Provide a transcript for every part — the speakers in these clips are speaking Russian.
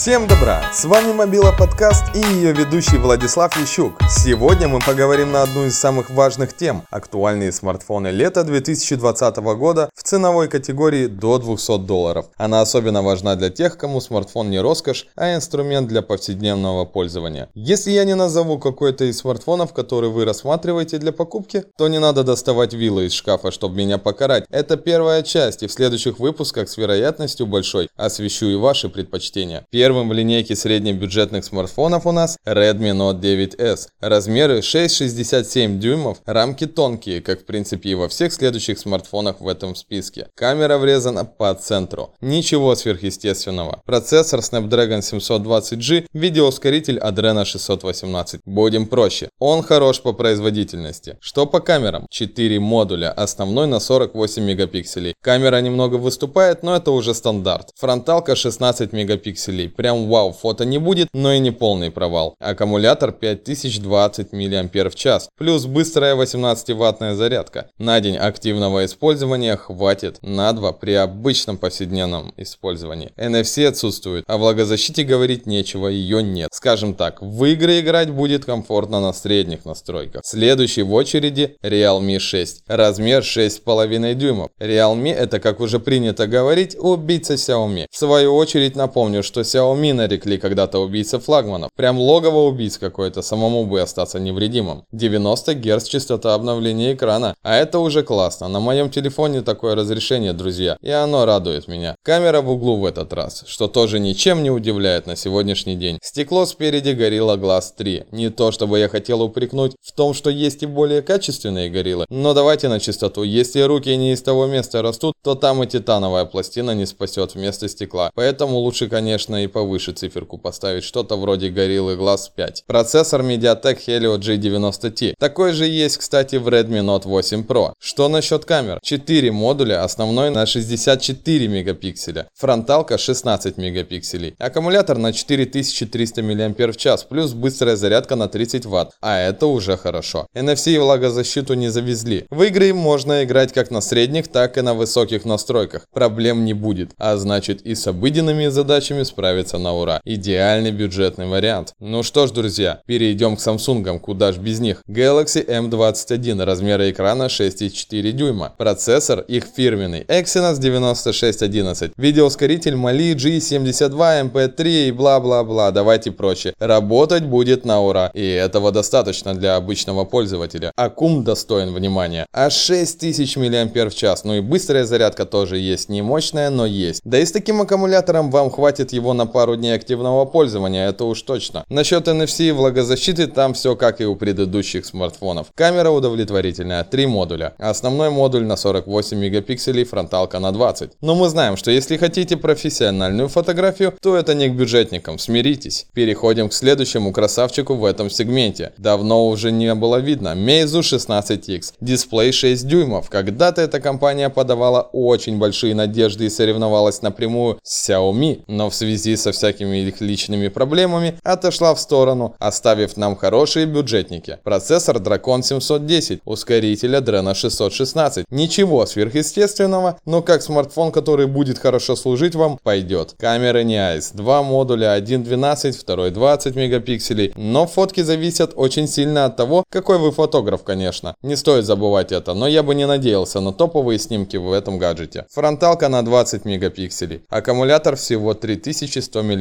Всем добра! С вами Мобила Подкаст и ее ведущий Владислав Ящук. Сегодня мы поговорим на одну из самых важных тем – актуальные смартфоны лета 2020 года в ценовой категории до 200 долларов. Она особенно важна для тех, кому смартфон не роскошь, а инструмент для повседневного пользования. Если я не назову какой-то из смартфонов, который вы рассматриваете для покупки, то не надо доставать вилы из шкафа, чтобы меня покарать. Это первая часть, и в следующих выпусках с вероятностью большой освещу и ваши предпочтения. Первым в линейке среднебюджетных смартфонов у нас Redmi Note 9s. Размеры 6,67 дюймов, рамки тонкие, как в принципе и во всех следующих смартфонах в этом списке. Камера врезана по центру. Ничего сверхъестественного. Процессор Snapdragon 720G, видеоускоритель Adreno 618. Будем проще. Он хорош по производительности. Что по камерам? 4 модуля, основной на 48 мегапикселей. Камера немного выступает, но это уже стандарт. Фронталка 16 мегапикселей прям вау, фото не будет, но и не полный провал. Аккумулятор 5020 мАч, плюс быстрая 18-ваттная зарядка. На день активного использования хватит на 2 при обычном повседневном использовании. NFC отсутствует, о влагозащите говорить нечего, ее нет. Скажем так, в игры играть будет комфортно на средних настройках. Следующий в очереди Realme 6. Размер 6,5 дюймов. Realme это, как уже принято говорить, убийца Xiaomi. В свою очередь напомню, что Xiaomi Xiaomi нарекли когда-то убийцы флагманов. Прям логово убийц какое-то, самому бы остаться невредимым. 90 Гц частота обновления экрана. А это уже классно. На моем телефоне такое разрешение, друзья. И оно радует меня. Камера в углу в этот раз, что тоже ничем не удивляет на сегодняшний день. Стекло спереди Gorilla Glass 3. Не то, чтобы я хотел упрекнуть в том, что есть и более качественные гориллы. Но давайте на чистоту. Если руки не из того места растут, то там и титановая пластина не спасет вместо стекла. Поэтому лучше, конечно, и повыше циферку поставить, что-то вроде Gorilla Glass 5. Процессор MediaTek Helio G90T. Такой же есть, кстати, в Redmi Note 8 Pro. Что насчет камер? 4 модуля, основной на 64 мегапикселя. Фронталка 16 мегапикселей. Аккумулятор на 4300 мАч, плюс быстрая зарядка на 30 Вт. А это уже хорошо. NFC и влагозащиту не завезли. В игры можно играть как на средних, так и на высоких настройках. Проблем не будет. А значит и с обыденными задачами справиться справится на ура. Идеальный бюджетный вариант. Ну что ж, друзья, перейдем к Samsung, куда ж без них. Galaxy M21, размеры экрана 6,4 дюйма. Процессор их фирменный Exynos 9611. Видеоускоритель Mali G72 MP3 и бла-бла-бла. Давайте проще. Работать будет на ура. И этого достаточно для обычного пользователя. Аккум достоин внимания. Аж 6000 мАч. Ну и быстрая зарядка тоже есть. Не мощная, но есть. Да и с таким аккумулятором вам хватит его на пару дней активного пользования, это уж точно. Насчет NFC и влагозащиты там все как и у предыдущих смартфонов. Камера удовлетворительная, 3 модуля. Основной модуль на 48 мегапикселей, фронталка на 20. Но мы знаем, что если хотите профессиональную фотографию, то это не к бюджетникам, смиритесь. Переходим к следующему красавчику в этом сегменте. Давно уже не было видно. Meizu 16X. Дисплей 6 дюймов. Когда-то эта компания подавала очень большие надежды и соревновалась напрямую с Xiaomi, но в связи со всякими их личными проблемами, отошла в сторону, оставив нам хорошие бюджетники. Процессор Dragon 710, ускоритель Adreno 616. Ничего сверхъестественного, но как смартфон, который будет хорошо служить вам, пойдет. Камеры не ICE, два модуля, один 12, второй 20 мегапикселей, но фотки зависят очень сильно от того, какой вы фотограф, конечно. Не стоит забывать это, но я бы не надеялся на топовые снимки в этом гаджете. Фронталка на 20 мегапикселей, аккумулятор всего 3100 100 мАч.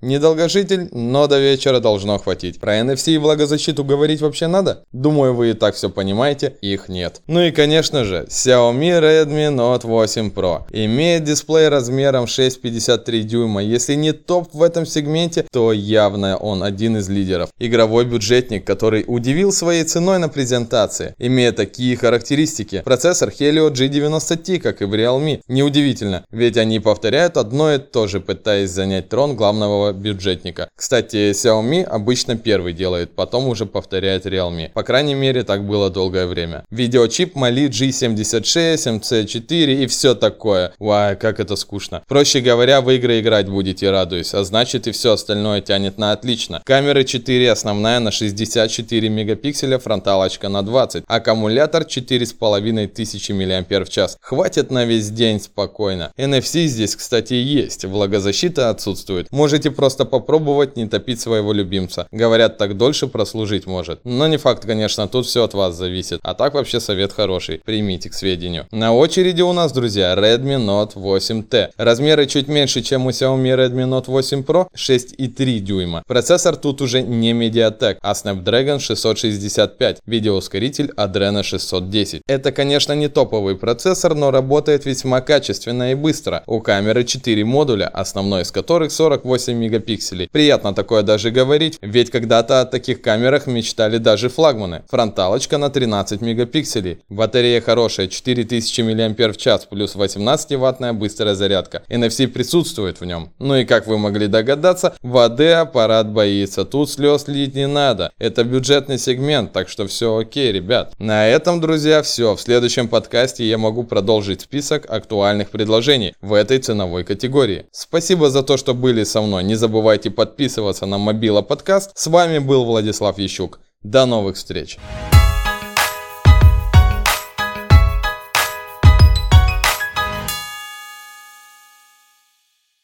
Недолгожитель, но до вечера должно хватить. Про NFC и влагозащиту говорить вообще надо? Думаю, вы и так все понимаете, их нет. Ну и конечно же, Xiaomi Redmi Note 8 Pro. Имеет дисплей размером 6,53 дюйма. Если не топ в этом сегменте, то явно он один из лидеров. Игровой бюджетник, который удивил своей ценой на презентации. Имея такие характеристики. Процессор Helio G90T, как и в Realme. Неудивительно, ведь они повторяют одно и то же, пытаясь занять трон главного бюджетника. Кстати, Xiaomi обычно первый делает, потом уже повторяет Realme. По крайней мере, так было долгое время. Видеочип Mali G76, MC4 и все такое. Вай, как это скучно. Проще говоря, в игры играть будете, радуюсь, а значит и все остальное тянет на отлично. Камеры 4, основная на 64 мегапикселя, фронталочка на 20. Аккумулятор 4500 мАч. Хватит на весь день спокойно. NFC здесь, кстати, есть. Влагозащита отсутствует. Можете просто попробовать не топить своего любимца. Говорят, так дольше прослужить может. Но не факт, конечно, тут все от вас зависит. А так вообще совет хороший. Примите к сведению. На очереди у нас, друзья, Redmi Note 8T. Размеры чуть меньше, чем у Xiaomi Redmi Note 8 Pro, 6,3 дюйма. Процессор тут уже не Mediatek, а Snapdragon 665, видеоускоритель Adreno 610. Это, конечно, не топовый процессор, но работает весьма качественно и быстро. У камеры 4 модуля, основной из которых 48 мегапикселей. Приятно такое даже говорить, ведь когда-то о таких камерах мечтали даже флагманы. Фронталочка на 13 мегапикселей. Батарея хорошая, 4000 мАч плюс 18 ваттная быстрая зарядка. NFC присутствует в нем. Ну и как вы могли догадаться, воды аппарат боится. Тут слез лить не надо. Это бюджетный сегмент, так что все окей, ребят. На этом, друзья, все. В следующем подкасте я могу продолжить список актуальных предложений в этой ценовой категории. Спасибо за то, что были со мной. Не забывайте подписываться на Мобила подкаст. С вами был Владислав Ящук. До новых встреч!